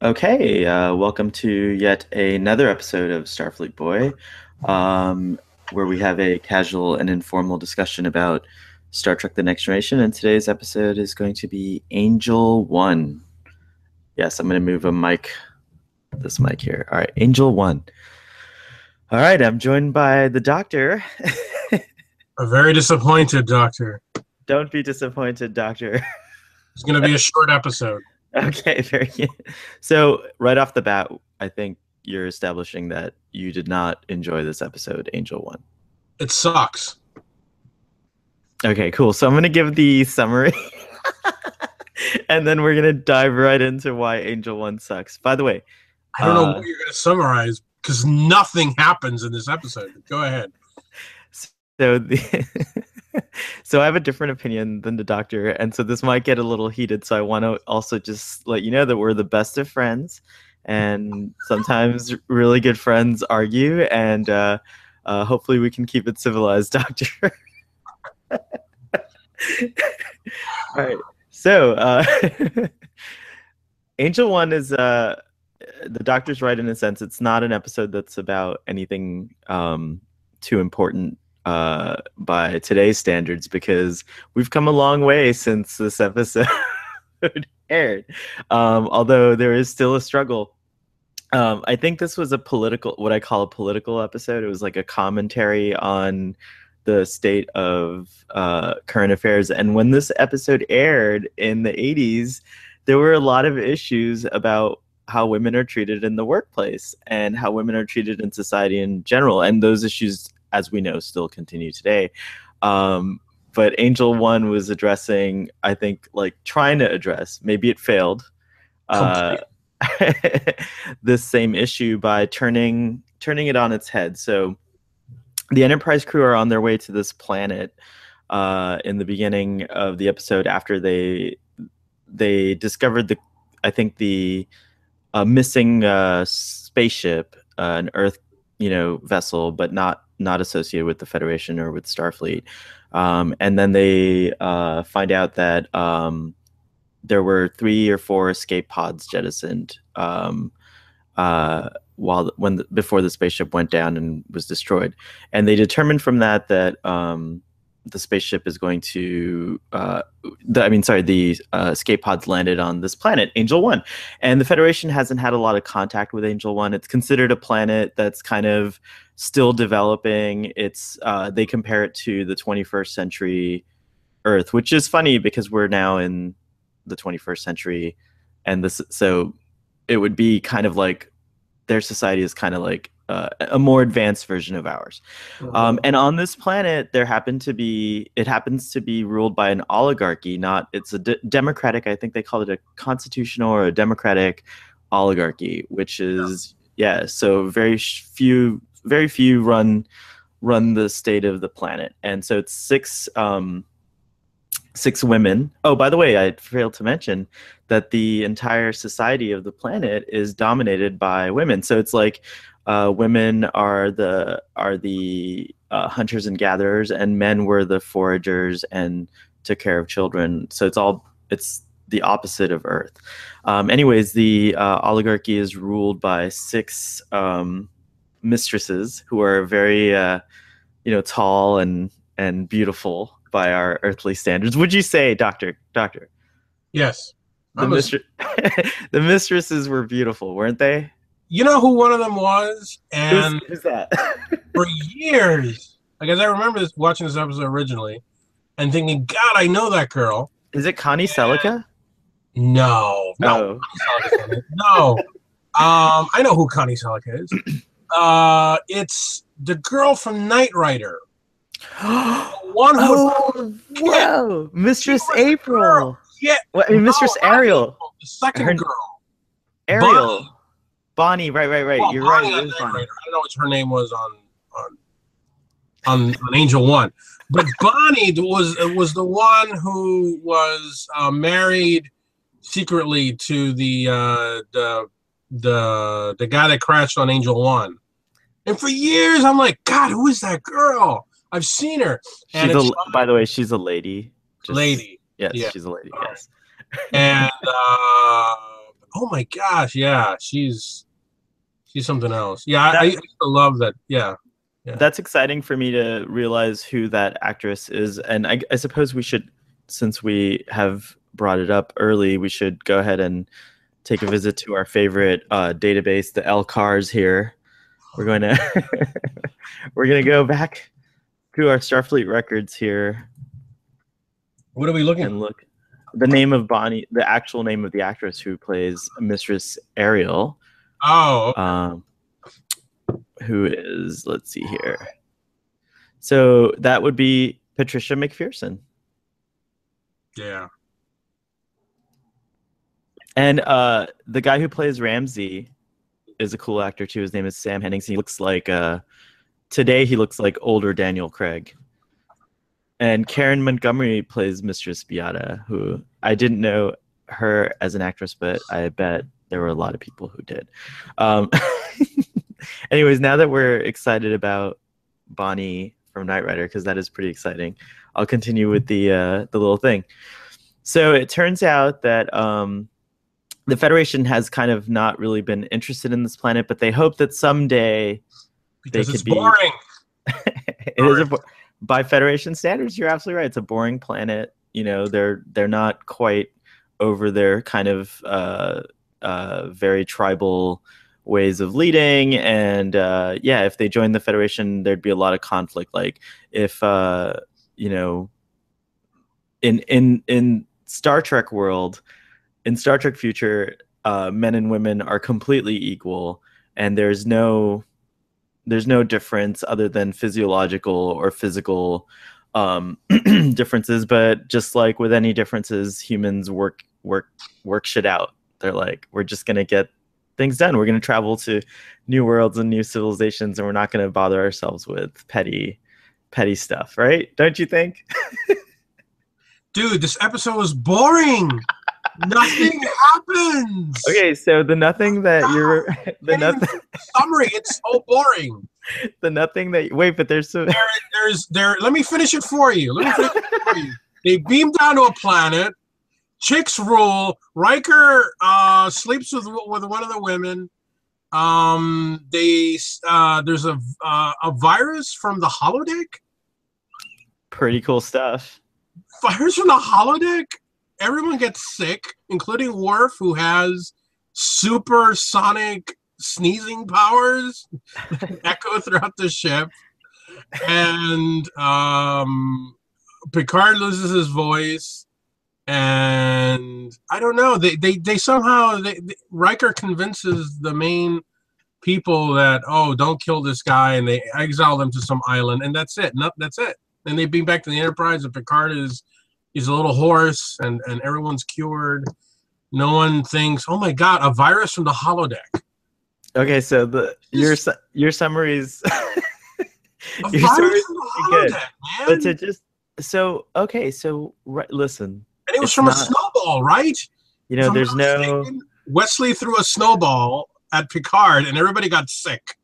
Okay, uh, welcome to yet another episode of Starfleet Boy, um, where we have a casual and informal discussion about Star Trek The Next Generation. And today's episode is going to be Angel One. Yes, I'm going to move a mic, this mic here. All right, Angel One. All right, I'm joined by the doctor. A very disappointed doctor. Don't be disappointed, doctor. It's going to be a short episode. Okay, very good. So, right off the bat, I think you're establishing that you did not enjoy this episode, Angel One. It sucks. Okay, cool. So, I'm going to give the summary. and then we're going to dive right into why Angel One sucks. By the way, I don't know Uh, what you're going to summarize because nothing happens in this episode. Go ahead. so the so I have a different opinion than the doctor, and so this might get a little heated. So I want to also just let you know that we're the best of friends, and sometimes really good friends argue, and uh, uh, hopefully we can keep it civilized, doctor. All right. So uh, Angel One is uh, the doctor's right in a sense. It's not an episode that's about anything um, too important uh, by today's standards because we've come a long way since this episode aired. Um, although there is still a struggle. Um, I think this was a political, what I call a political episode. It was like a commentary on the state of uh, current affairs. And when this episode aired in the 80s, there were a lot of issues about how women are treated in the workplace and how women are treated in society in general. And those issues as we know, still continue today. Um, but Angel One was addressing, I think, like trying to address, maybe it failed, uh, this same issue by turning turning it on its head. So the Enterprise crew are on their way to this planet uh, in the beginning of the episode after they they discovered the, I think the uh, missing uh, spaceship, uh, an Earth, you know, vessel, but not not associated with the Federation or with Starfleet. Um, and then they uh, find out that um, there were three or four escape pods jettisoned um, uh, while when the, before the spaceship went down and was destroyed. And they determined from that that um, the spaceship is going to uh, the, i mean sorry the uh, escape pods landed on this planet angel one. And the federation hasn't had a lot of contact with angel one. It's considered a planet that's kind of still developing. It's uh, they compare it to the 21st century earth which is funny because we're now in the 21st century. And this so it would be kind of like their society is kind of like uh, a more advanced version of ours. Um, and on this planet, there happened to be it happens to be ruled by an oligarchy. Not it's a d- democratic. I think they call it a constitutional or a democratic oligarchy, which is yeah. so very sh- few, very few run run the state of the planet, and so it's six um, six women. Oh, by the way, I failed to mention that the entire society of the planet is dominated by women. So it's like uh, women are the are the uh, hunters and gatherers, and men were the foragers and took care of children. So it's all it's the opposite of Earth. Um, anyways, the uh, oligarchy is ruled by six um, mistresses who are very uh, you know tall and and beautiful by our earthly standards. Would you say, Doctor? Doctor? Yes. The, I'm mistre- the mistresses were beautiful, weren't they? You know who one of them was? And who's, who's that? for years, like as I remember this, watching this episode originally and thinking, God, I know that girl. Is it Connie Sellecca? No. No. Oh. Connie Sellecca's in it. No. Um, I know who Connie Sellecca is. Uh, it's the girl from Knight Rider. One who oh, whoa, Mistress She was the April. Yeah. What, I mean, Mistress No, Ariel. The second Her- girl. Ariel. Bonnie. Right, right, right. Well, You're Bonnie right. on It is Bonnie. I don't know what her name was on on on, on Angel One, but Bonnie was was the one who was uh, married secretly to the uh, the the the guy that crashed on Angel One, and for years I'm like, God, who is that girl? I've seen her. And She's a, it's by the way, she's a lady. Just- lady. Yes, Yeah. she's a lady. Yes. and uh, Oh my gosh, yeah, she's she's something else. Yeah, I, I love that. Yeah, yeah. That's exciting for me to realize who that actress is, and I, I suppose we should, since we have brought it up early, we should go ahead and take a visit to our favorite uh, database, the LCARS here. We're going to we're going to go back to our Starfleet records here. What are we looking? And look, the name of Bonnie, the actual name of the actress who plays Mistress Ariel. Oh. Um, who is? Let's see here. So that would be Patricia McPherson. Yeah. And uh, the guy who plays Ramsey is a cool actor too. His name is Sam Hennings. He looks like uh, today he looks like older Daniel Craig. And Karen Montgomery plays Mistress Beata, who I didn't know her as an actress, but I bet there were a lot of people who did. Um, anyways, now that we're excited about Bonnie from Knight Rider, because that is pretty exciting, I'll continue with the uh, the little thing. So it turns out that um, the Federation has kind of not really been interested in this planet, but they hope that someday because they it's could be. boring. it is a, by Federation standards. You're absolutely right. It's a boring planet. You know, they're they're not quite over their kind of uh, uh, very tribal ways of leading, and uh, yeah, if they joined the Federation, there'd be a lot of conflict. Like if uh, you know, in in in Star Trek world, in Star Trek future, uh, men and women are completely equal, and there's no there's no difference other than physiological or physical um, differences. But just like with any differences, humans work work work shit out. They're like, we're just gonna get things done. We're gonna travel to new worlds and new civilizations, and we're not gonna bother ourselves with petty petty stuff, right? Don't you think? Dude, this episode was boring. Nothing happens. Okay, so the nothing that you're the nothing Summary. It's so boring. the nothing that wait, but there's so There, there's there. Let me finish it for you. Let me finish it for you. They beam down to a planet. Chicks rule. Riker uh, sleeps with with one of the women. Um, they uh, there's a uh, a virus from the holodeck. pretty cool stuff. Virus from the holodeck. Everyone gets sick, including Worf, who has supersonic sneezing powers echo throughout the ship. And um, Picard loses his voice. And I don't know. They they, they somehow they, they- Riker convinces the main people that oh don't kill this guy and they exile them to some island and that's it. No, that's it. And they beam back to the Enterprise and Picard is he's a little hoarse and and everyone's cured. No one thinks oh my god a virus from the holodeck. Okay, so the your your summaries, A Your from the good, holodeck, but to just so okay, so right, listen, and it was from a snowball, right? you know, there's no Wesley threw a snowball at Picard, and everybody got sick.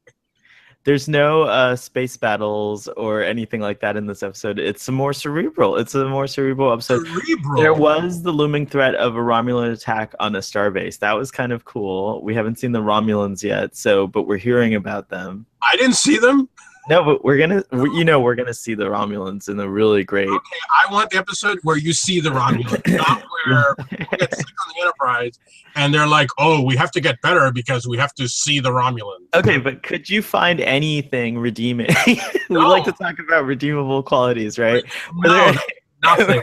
there's no uh, space battles or anything like that in this episode. It's a more cerebral. It's a more cerebral episode. Cerebral. There was the looming threat of a Romulan attack on a starbase. That was kind of cool. We haven't seen the Romulans yet, so but we're hearing about them. I didn't see them. No, but we're gonna, we, you know, we're gonna see the Romulans in a really great. Okay, I want the episode where you see the Romulans, not where get sick on the Enterprise, and they're like, "Oh, we have to get better because we have to see the Romulans." Okay, but could you find anything redeeming? we No. like to talk about redeemable qualities, right? No, nothing.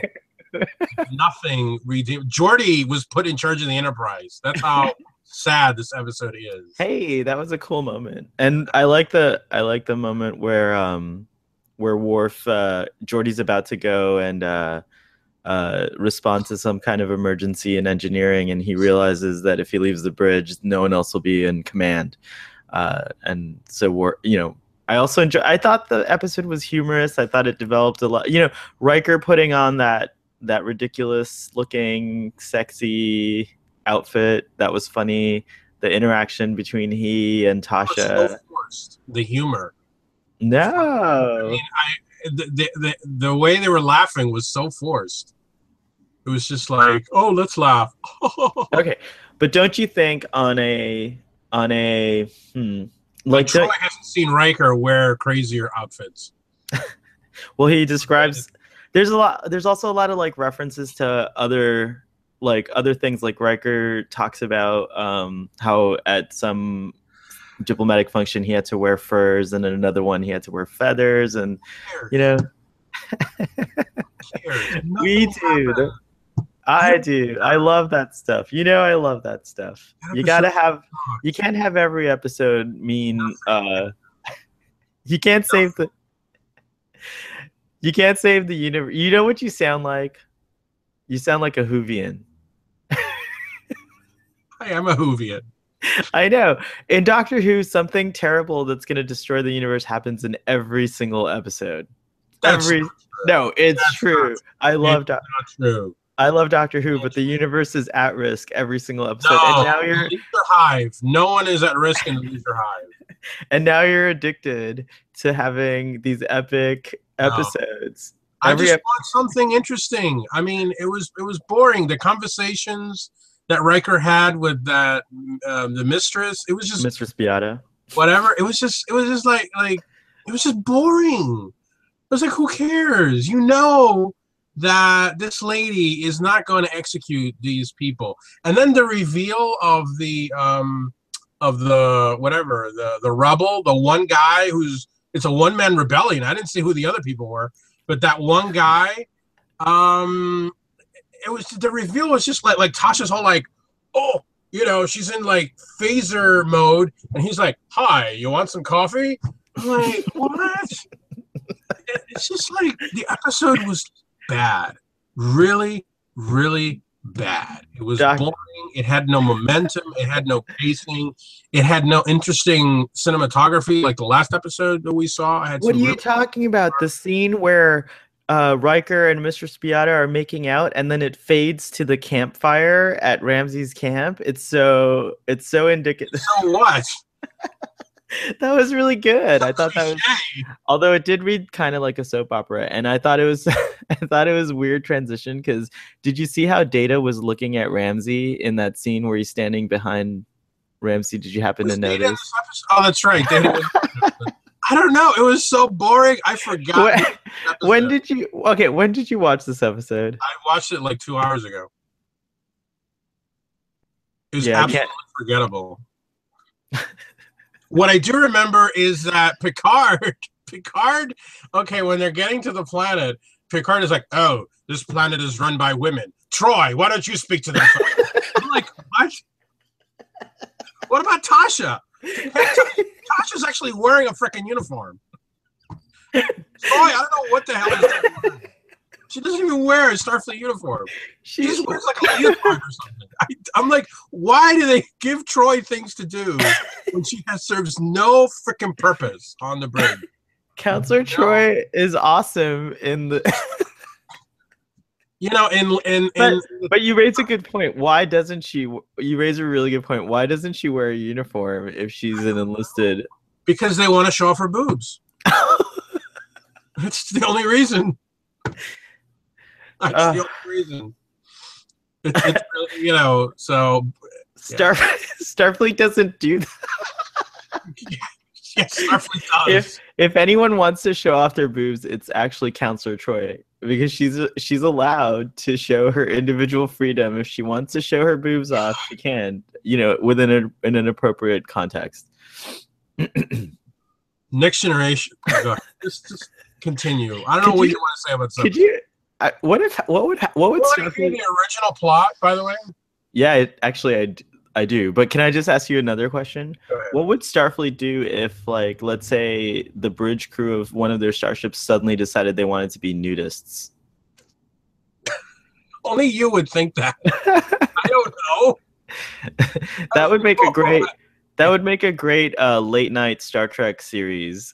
nothing redeemed. Geordi was put in charge of the Enterprise. That's how sad this episode is. hey, that was a cool moment, and I like the I like the moment where um where Worf uh, Geordi's about to go and uh, uh, respond to some kind of emergency in engineering, and he realizes that if he leaves the bridge, no one else will be in command, uh, and so we're you know. I also enjoy. I thought the episode was humorous. I thought it developed a lot. You know, Riker putting on that that ridiculous looking, sexy outfit that was funny. The interaction between he and It was so Tasha. forced. The humor. I No. mean, I the, the the the way they were laughing was so forced. It was just like, oh, let's laugh. Okay, but don't you think on a on a hmm, like like Troi don't- hasn't seen Riker wear crazier outfits. well he describes there's a lot there's also a lot of like references to other like other things like Riker talks about um how at some diplomatic function he had to wear furs and in another one he had to wear feathers and you know. We do. I do. I love that stuff. You know I love that stuff. You got to have you can't have every episode mean uh you can't save the you can't save the universe you know what you sound like? You sound like a Whovian I am a Whovian. i know in doctor who something terrible that's going to destroy the universe happens in every single episode That's every no it's That's true i love doc true. i love doctor who but the universe is at risk every single episode No, and now you're Hive. No one is at risk in the Leisure Hive. and now you're addicted to having these epic No. episodes I Every just ep- want something interesting. I mean, it was it was boring. The conversations that Riker had with that um, the mistress, it was just Mistress Beata. whatever. It was just it was just like like it was just boring. It was like who cares? You know that this lady is not going to execute these people. And then the reveal of the um of the whatever, the the rebel, the one guy who's it's a one man rebellion. I didn't see who the other people were, but that one guy um it was the reveal was just like like Tasha's whole like, "Oh, you know, she's in like phaser mode, and he's like, "Hi, you want some coffee?" I'm like, what? It's just like the episode was bad, really, really bad. It was Doc- boring. It had no momentum. It had no pacing. It had no interesting cinematography like the last episode that we saw. I had What are you talking about? The scene where uh, Riker and Mr. Beata are making out, and then it fades to the campfire at Ramsey's camp. It's so it's so indicative. so what? that was really good. I thought that was, although it did read kind of like a soap opera, and I thought it was, I thought it was weird transition because did you see how Data was looking at Ramsey in that scene where he's standing behind Ramsey? Did you happen Was to Data notice? Oh, that's right. Data was- I don't know. It was so boring. I forgot. When, when did you? Okay, when did you watch this episode? I watched it like two hours ago. It was Yeah, absolutely forgettable. what I do remember is that Picard, Picard, okay, when they're getting to the planet, Picard is like, "Oh, this planet is run by women." Troi, why don't you speak to them? I'm like, what? What about Tasha? Tasha's actually wearing a freaking uniform. Troi, I don't know what the hell is. She doesn't even wear a Starfleet uniform. She She's just wears like a leotard or something. I, I'm like, why do they give Troi things to do when she has serves no freaking purpose on the bridge? Counselor Troi is awesome in the. You know, in in But- but you raise a good point. Why doesn't she? You raise a really good point. Why doesn't she wear a uniform if she's an enlisted? because they want to show off her boobs. That's the only reason. That's Uh. the only reason. It's, it's really, you know, so Star Starfleet doesn't do that. yes, Starfleet does. If if anyone wants to show off their boobs, it's actually Counselor Troi because she's she's allowed to show her individual freedom. If she wants to show her boobs off, she can. You know, within a in an appropriate context. Next generation. Oh, just, just continue. I don't know what you- you want to say about Could you? I, what if? What would? What would What would be the original plot, by the way? Yeah, it, actually, I, I do. But can I just ask you another question? What would Starfleet do if, like, let's say the bridge crew of one of their starships suddenly decided they wanted to be nudists? Only you would think that. I don't know. that would make a great. That would make a great uh, late night Star Trek series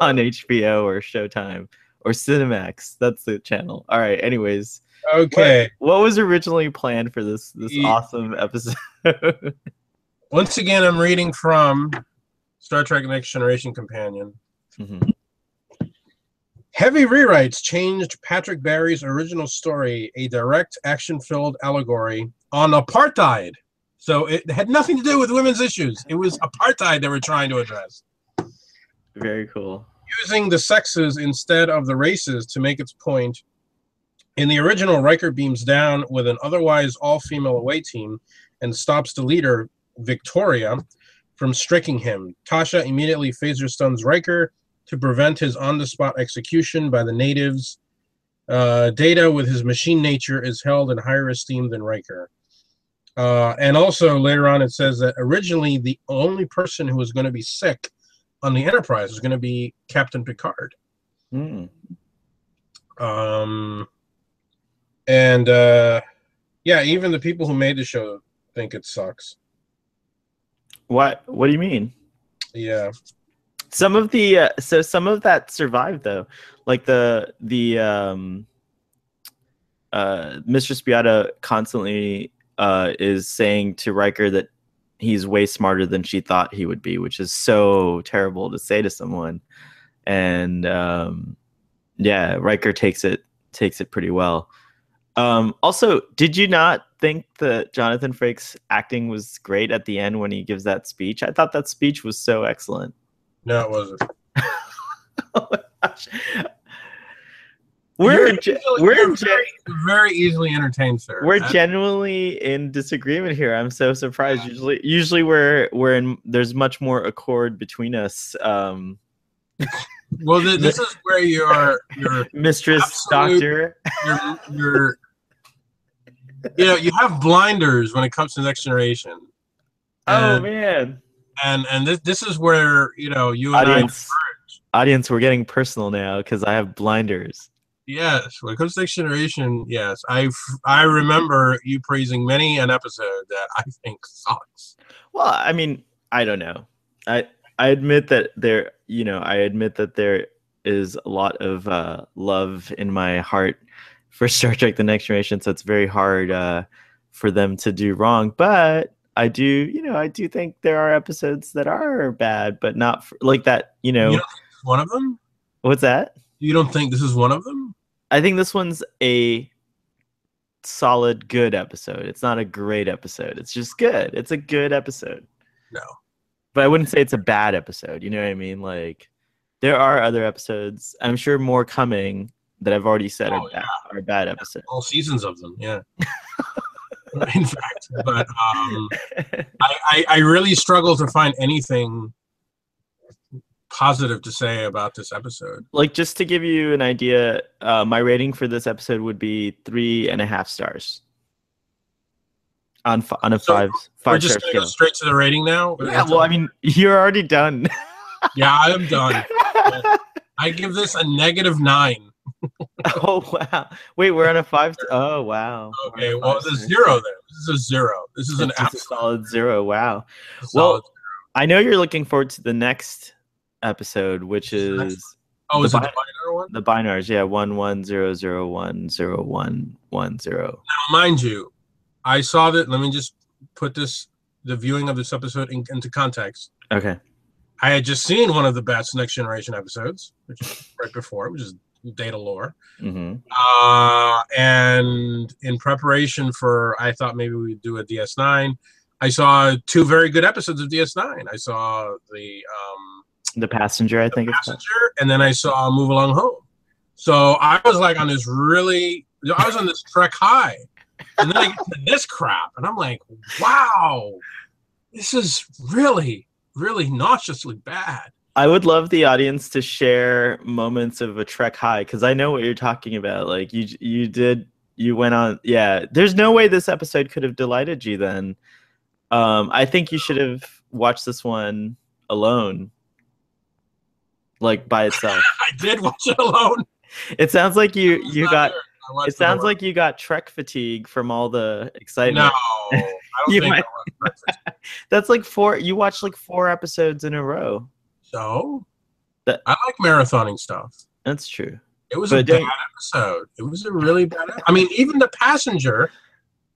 on HBO or Showtime or Cinemax. That's the channel. All right. Anyways, Okay. what was originally planned for this this awesome episode? Once again, I'm reading from Star Trek Next Generation Companion. Mhm. Heavy rewrites changed Patrick Barry's original story, a direct action-filled allegory on apartheid. So it had nothing to do with women's issues. It was apartheid they were trying to address. Very cool. Using the sexes instead of the races to make its point. In the original, Riker beams down with an otherwise all-female away team and stops the leader, Victoria, from striking him. Tasha immediately phaser stuns Riker to prevent his on-the-spot execution by the natives. Uh, Data, with his machine nature, is held in higher esteem than Riker. Uh, and also later on, it says that originally the only person who was going to be sick on the Enterprise was going to be Captain Picard. Hmm. Um, and uh, yeah, even the people who made the show think it sucks. What What do you mean? Yeah. Some of the uh, so some of that survived though, like the the um, uh, Mistress Beata constantly uh, is saying to Riker that he's way smarter than she thought he would be, which is so terrible to say to someone. And um, yeah, Riker takes it takes it pretty well. Um, also, did you not think that Jonathan Frakes acting was great at the end when he gives that speech? I thought that speech was so excellent. No, it wasn't. oh my gosh. We're easily- we're very, very easily entertained, sir. we're That- genuinely in disagreement here. I'm so surprised. Usually, usually we're we're in. There's much more accord between us. Um, well, th- this is where your your Mistress Absolute- Doctor. your your you know you have blinders when it comes to next generation. Oh man, and and this this is where you know you and audience, audience, we're getting personal now because I have blinders. Yes, when it comes to next generation, yes, I I remember you praising many an episode that I think sucks. Well, I mean, I don't know. I I admit that there, you know, I admit that there is a lot of uh, love in my heart for Star Trek: The Next Generation, so it's very hard uh, for them to do wrong. But I do, you know, I do think there are episodes that are bad, but not for, like that. You know, You don't think this is one of them? what's that? You don't think this is one of them? I think this one's a solid, good episode. It's not a great episode. It's just good. It's a good episode. No. But I wouldn't say it's a bad episode. You know what I mean? Like, there are other episodes. I'm sure more coming that I've already said Oh, are, bad, are bad episodes. All seasons of them, yeah. In fact, but um, I, I I really struggle to find anything positive to say about this episode. like, just to give you an idea, uh, my rating for this episode would be three and a half stars on f- on a So, five We're five just star gonna scale. go straight to the rating now. Yeah, well, I mean, you're already done. yeah, I am done. I give this a negative nine. oh wow! Wait, we're on a five. Oh wow! Okay, We're a well, the zero there. This is a zero. This is an It's a absolute solid zero. Wow. solid. I know you're looking forward to the next episode, which What's the next is oh, the is the it the bi- binary one? the Bynars. Yeah, one one zero zero one zero one one zero. Now, mind you, I saw that. Let me just put this the viewing of this episode in, into context. Okay. I had just seen one of the best Next Generation episodes, which is right before, which is Datalore. Mm-hmm. Uh, and in preparation for, I thought maybe we'd do a DS9. I saw two very good episodes of DS9. I saw the um, The passenger, I think it's. Passenger, and then I saw Move Along Home. So I was like on this really, I was on this trek high, and then I get to this crap, and I'm like, wow, this is really, really nauseously bad. I would love the audience to share moments of a trek high because I know what you're talking about. Like you, you did, you went on. Yeah, there's no way this episode could have delighted you. Then, um, I think you should have watched this one alone, like by itself. I did watch it alone. it sounds like you you got. there. It sounds like you got trek fatigue from all the no. excitement. I don't You think might-. That's like four. You watched like four episodes in a row. so. That- I like marathoning stuff. That's true. It was But a bad episode. It was a really bad. I mean, even the passenger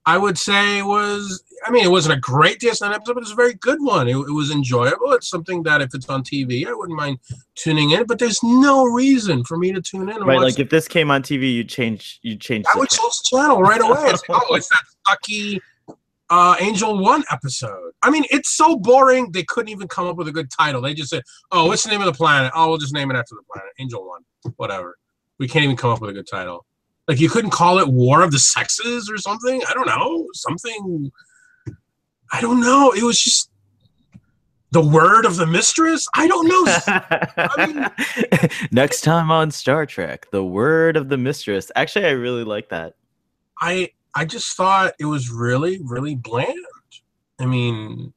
I would say was, I mean, it wasn't a great DS9 episode, but it was a very good one. It, it, was enjoyable. It's something that if it's on TV, I wouldn't mind tuning in. But there's no reason for me to tune in. Right, like if this came on TV, you'd change. You'd change. I would change the channel right away. It's, oh, it's that sucky uh, Angel One episode. I mean, it's so boring. They couldn't even come up with a good title. They just said, "Oh, what's the name of the planet? Oh, we'll just name it after the planet, Angel One, whatever." We can't even come up with a good title. Like you couldn't call it War of the Sexes or something. I don't know. Something. I don't know. It was just the word of the mistress. I don't know. I mean, Next time on Star Trek, the word of the mistress. Actually, I really like that. I I just thought it was really really bland. I mean,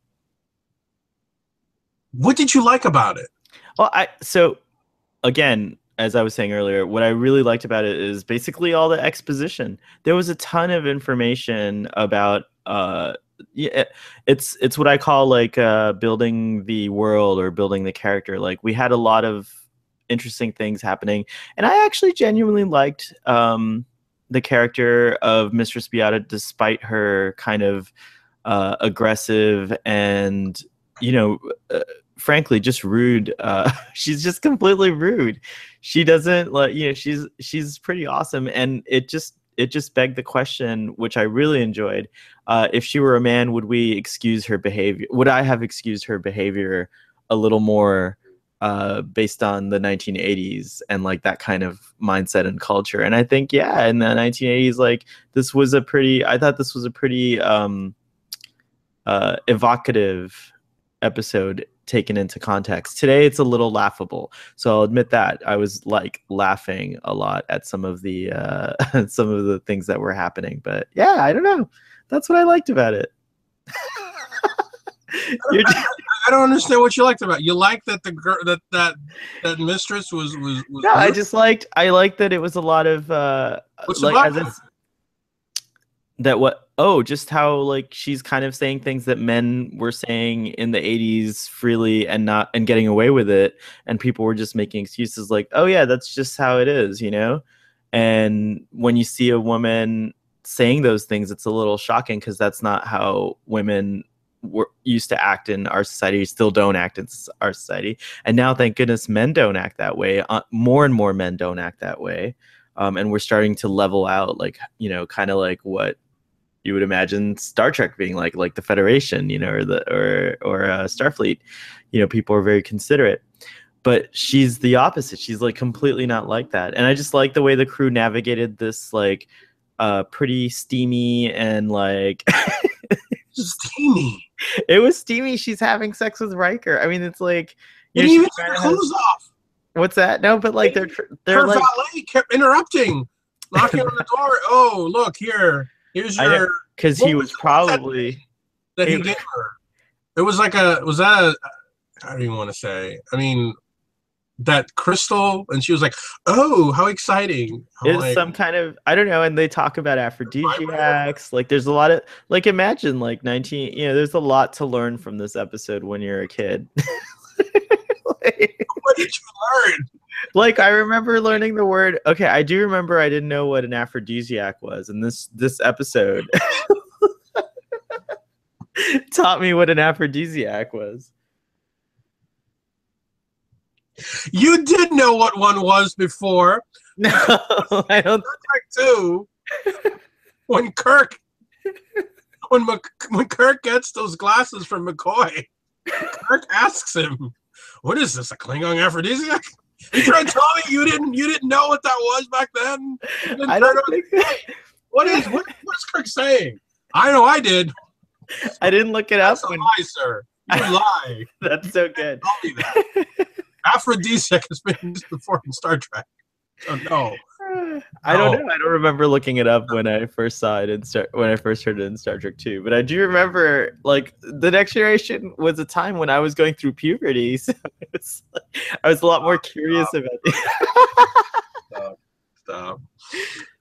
what did you like about it? Well, I so again, as I was saying earlier, what I really liked about it is basically all the exposition. There was a ton of information about uh yeah, it's it's what I call like uh building the world or building the character. Like we had a lot of interesting things happening and I actually genuinely liked um the character of Mistress Beata despite her kind of uh aggressive and you know uh, frankly just rude uh she's just completely rude. She doesn't like you know she's she's pretty awesome and it just it just begged the question which i really enjoyed uh if she were a man would we excuse her behavior would i have excused her behavior a little more uh based on the 1980s and like that kind of mindset and culture? And i think yeah in the 1980s like this was a pretty i thought this was a pretty um uh evocative episode taken into context. Today it's a little laughable. So I'll admit that. I was like laughing a lot at some of the uh some of the things that were happening. But yeah, I don't know. That's what I liked about it. I, don't understand what you liked about it. You liked that the girl that that that mistress was was, was Yeah, I just liked I liked that it was a lot of uh What's like as that what oh just how like she's kind of saying things that men were saying in the 80s freely and not and getting away with it and people were just making excuses like oh yeah that's just how it is you know? And when you see a woman saying those things it's a little shocking because that's not how women were used to act in our society still don't act in our society. And now thank goodness men don't act that way uh, more and more men don't act that way um, and we're starting to level out like you know kind of like what you would imagine Star Trek being like, like the Federation, you know, or the or or uh, Starfleet. You know, people are very considerate, but she's the opposite. She's like completely not like that, and I just like the way the crew navigated this like uh pretty steamy and like steamy. It was steamy. She's having sex with Riker. I mean, it's like you even her clothes off. What's that? No, but like they're they're her like valet kept interrupting, knocking on the door. Oh, look here. Here's your because he was, was probably that, that he, gave her. It was like a was that a I don't even want to say. I mean that crystal and she was like oh how exciting it's like, some kind of i don't know and they talk about aphrodisiacs like there's a lot of like imagine like 19 you know there's a lot to learn from this episode when you're a kid like, what did you learn like I remember learning the word. Okay, I do remember I didn't know what an aphrodisiac was, and this this episode taught me what an aphrodisiac was. You did know what one was before. No, I don't. Too. When Kirk, when Mc, when Kirk gets those glasses from McCoy, Kirk asks him, "What is this? A Klingon aphrodisiac?" You trying to tell me you didn't you didn't know what that was back then? I don't think what is what, what's Kirk saying? I know I did. I didn't look it That's up. a when... lie, sir. You lie. That's so good. Tell me that. Aphrodisiac has been used before in Star Trek. So no. I don't oh. know. I don't remember looking it up when I first saw it in Star when I first heard it in Star Trek 2. But I do remember like the next generation was a time when I was going through puberty. So was, I was a lot more curious Stop. about it. Stop. Stop.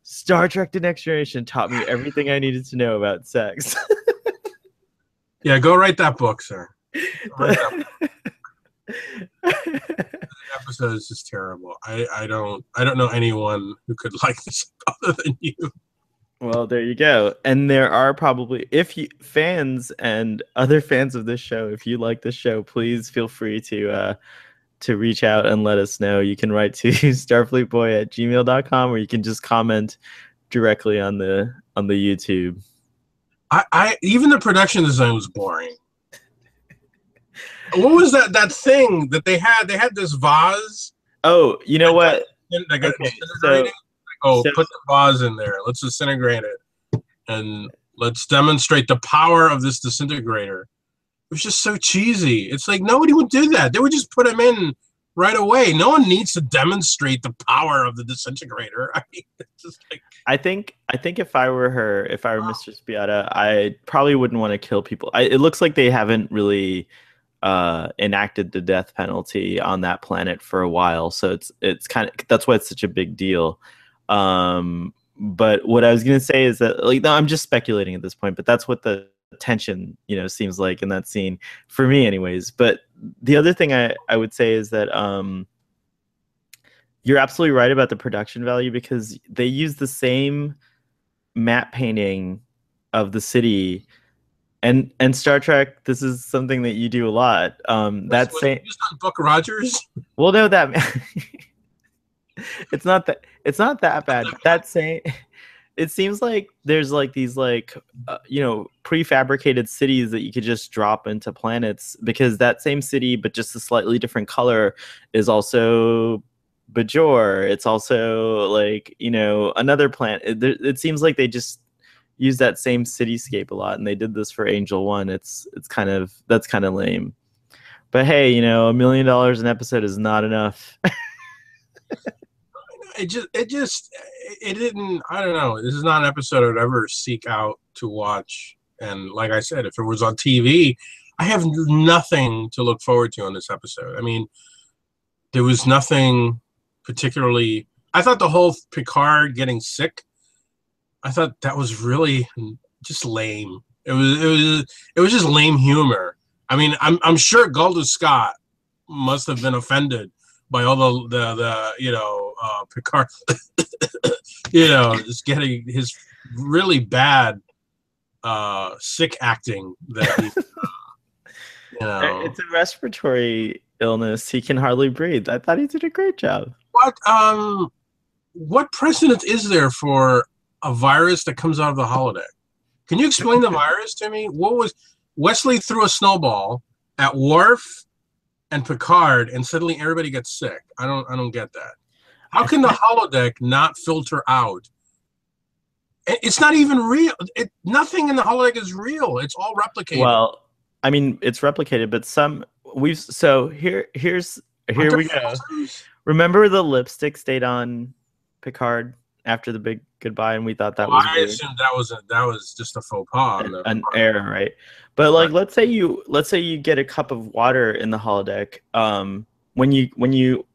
Star Trek The Next Generation taught me everything I needed to know about sex. yeah, go write that book, sir. episode is just terrible. I, I don't I don't know anyone who could like this other than you. Well, there you go. And there are probably if you fans and other fans of this show, if you like this show, please feel free to uh to reach out and let us know. You can write to starfleetboy at gmail.com or you can just comment directly on the on the YouTube. I, I even the production design was boring. What was that that thing that they had? They had this vase. Oh, you know what? Like okay, so, oh, so, put the vase in there. Let's disintegrate it, and let's demonstrate the power of this disintegrator. It was just so cheesy. It's like nobody would do that. They would just put them in right away. No one needs to demonstrate the power of the disintegrator. I mean, like, I think I think if I were her, if I were Mistress Spiotta, I probably wouldn't want to kill people. I, it looks like they haven't really uh, enacted the death penalty on that planet for a while, so it's it's kind of that's why it's such a big deal. Um, but what I was gonna say is that like no, I'm just speculating at this point, but that's what the tension you know seems like in that scene for me, anyways. But the other thing I I would say is that um, you're absolutely right about the production value because they use the same matte painting of the city and and Star Trek, this is something that you do a lot. Um, that same Buck Rogers. Well, no, that it's not that it's not that bad. That same. It seems like there's like these like uh, you know prefabricated cities that you could just drop into planets because that same city, but just a slightly different color, is also Bajor. It's also like you know another planet. It, it seems like they just use that same cityscape a lot, and they did this for Angel One. It's it's kind of that's kind of lame. But hey, you know, a million dollars an episode is not enough. it just it just it didn't. I don't know. This is not an episode I'd ever seek out to watch. And like I said, if it was on TV, I have nothing to look forward to on this episode. I mean, there was nothing particularly. I thought the whole Picard getting sick I thought that was really just lame. It was it was it was just lame humor. I mean, I'm I'm sure Galdo Scott must have been offended by all the the, the you know uh, Picard, you know, just getting his really bad uh, sick acting that he, you know. It's a respiratory illness. He can hardly breathe. I thought he did a great job. What um, what precedent is there for a virus that comes out of the holodeck. Can you explain the virus to me? What was Wesley threw a snowball at Worf and Picard, and suddenly everybody gets sick. I don't, I don't get that. How can the holodeck not filter out? It's not even real. It, nothing in the holodeck is real. It's all replicated. Well, I mean, it's replicated, but some we've so here, here's here we go. Remember the lipstick stayed on Picard after the big goodbye, and we thought that well, was. I weird. assumed that was a, that was just a faux pas, an, an error, right? But like, let's say you let's say you get a cup of water in the holodeck. Um, when you when you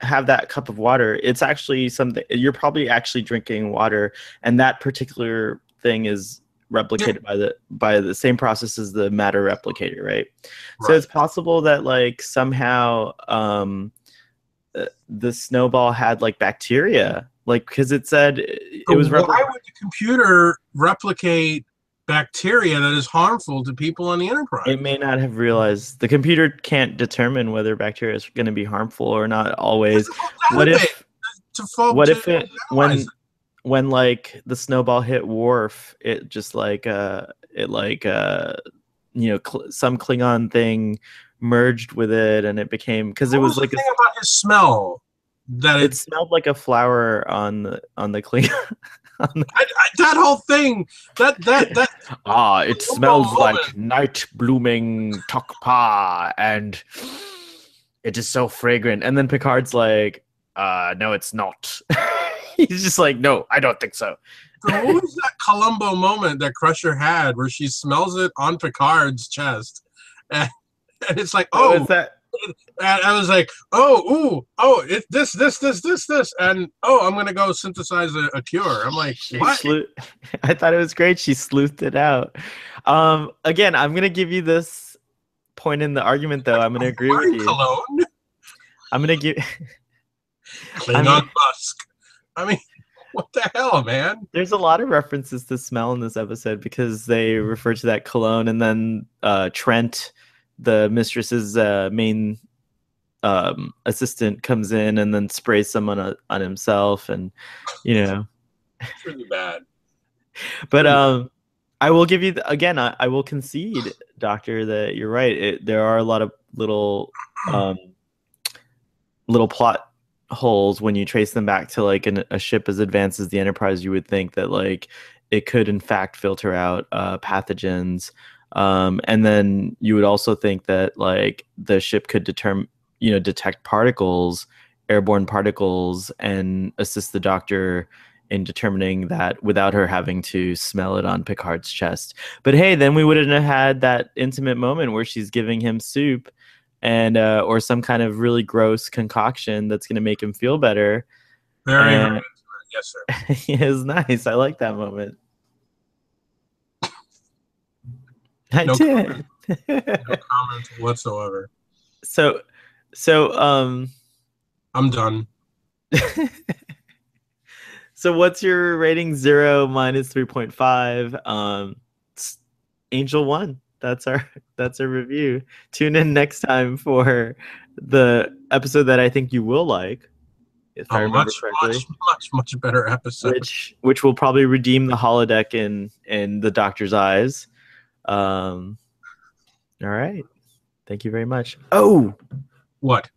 have that cup of water, it's actually something you're probably actually drinking water, and that particular thing is replicated yeah. by the by the same process as the matter replicator, right? right? So it's possible that like somehow um, the snowball had like bacteria. Like because it said it was repli- why would the computer replicate bacteria that is harmful to people on the enterprise? It may not have realized. The computer can't determine whether bacteria is going to be harmful or not always. What if what if it when when like the snowball hit Worf it just like uh it like uh you know cl- some klingon thing merged with it and it became because it was, was like a, about his smell that it, it smelled like a flower on the on the clean. I, I, that whole thing, that that that. ah, it smells like night blooming tokpa, and it is so fragrant. And then Picard's like, uh, "No, it's not." He's just like, "No, I don't think so." what was that Columbo moment that Crusher had, where she smells it on Picard's chest, and, and it's like, "Oh, that?" and I was like, oh, ooh, oh, it's this, this, this, this, this, and oh, I'm gonna go synthesize a, a cure. I'm like, what? I thought it was great. She sleuthed it out. Um, again, I'm gonna give you this point in the argument, though. I'm gonna agree with you. Cologne? I'm gonna give. Klingon Musk. I mean, what the hell, man? There's a lot of references to smell in this episode because they refer to that cologne, and then uh, Trent, the mistress's uh, main um, assistant, comes in and then sprays someone on, on himself, and you know. It's really bad. But um, I will give you the, again. I, I will concede, Doctor, that you're right. It, there are a lot of little um, little plot holes when you trace them back to like an, a ship as advanced as the Enterprise. You would think that like it could in fact filter out uh, pathogens, um, and then you would also think that like the ship could determine you know detect particles, airborne particles, and assist the Doctor in determining that without her having to smell it on Picard's chest. But hey, then we wouldn't have had that intimate moment where she's giving him soup and uh, or some kind of really gross concoction that's going to make him feel better. Very And- Yes, sir. it was nice. I like that moment. I No did. comment. No comment whatsoever. so, so um, I'm done. so what's your rating? Zero minus three point five. Um, Angel one. That's our that's our review. Tune in next time for the episode that I think you will like. If I remember much, correctly. much, much, much better episode. which which will probably redeem the holodeck in in the doctor's eyes. Um, all right, thank you very much. Oh, What?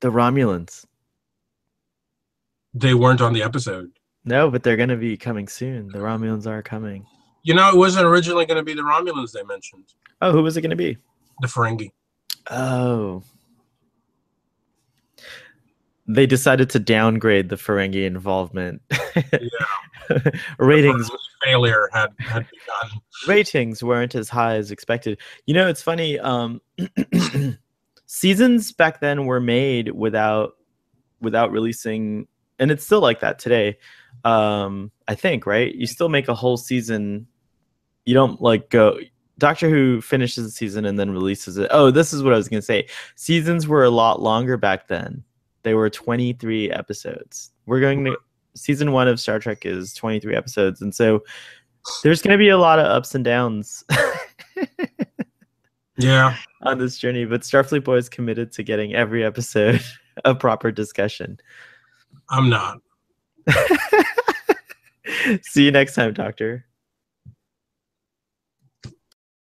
the Romulans. They weren't on the episode. No, but they're gonna be coming soon. The Romulans are coming. You know, it wasn't originally going to be the Romulans they mentioned. Oh, who was it gonna be? The Ferengi. Oh, they decided to downgrade the Ferengi involvement. Ratings failure had had begun. ratings weren't as high as expected. You know, it's funny. Um, seasons back then were made without without releasing, and it's still like that today. Um, I think, right? You still make a whole season. You don't like go. Doctor Who finishes the season and then releases it. Oh, this is what I was gonna say. Seasons were a lot longer back then. They were 23 episodes. We're going to season one of Star Trek is 23 episodes, and so there's going to be a lot of ups and downs Yeah. on this journey, but Starfleet Boy is committed to getting every episode a proper discussion. I'm not. See you next time, Doctor.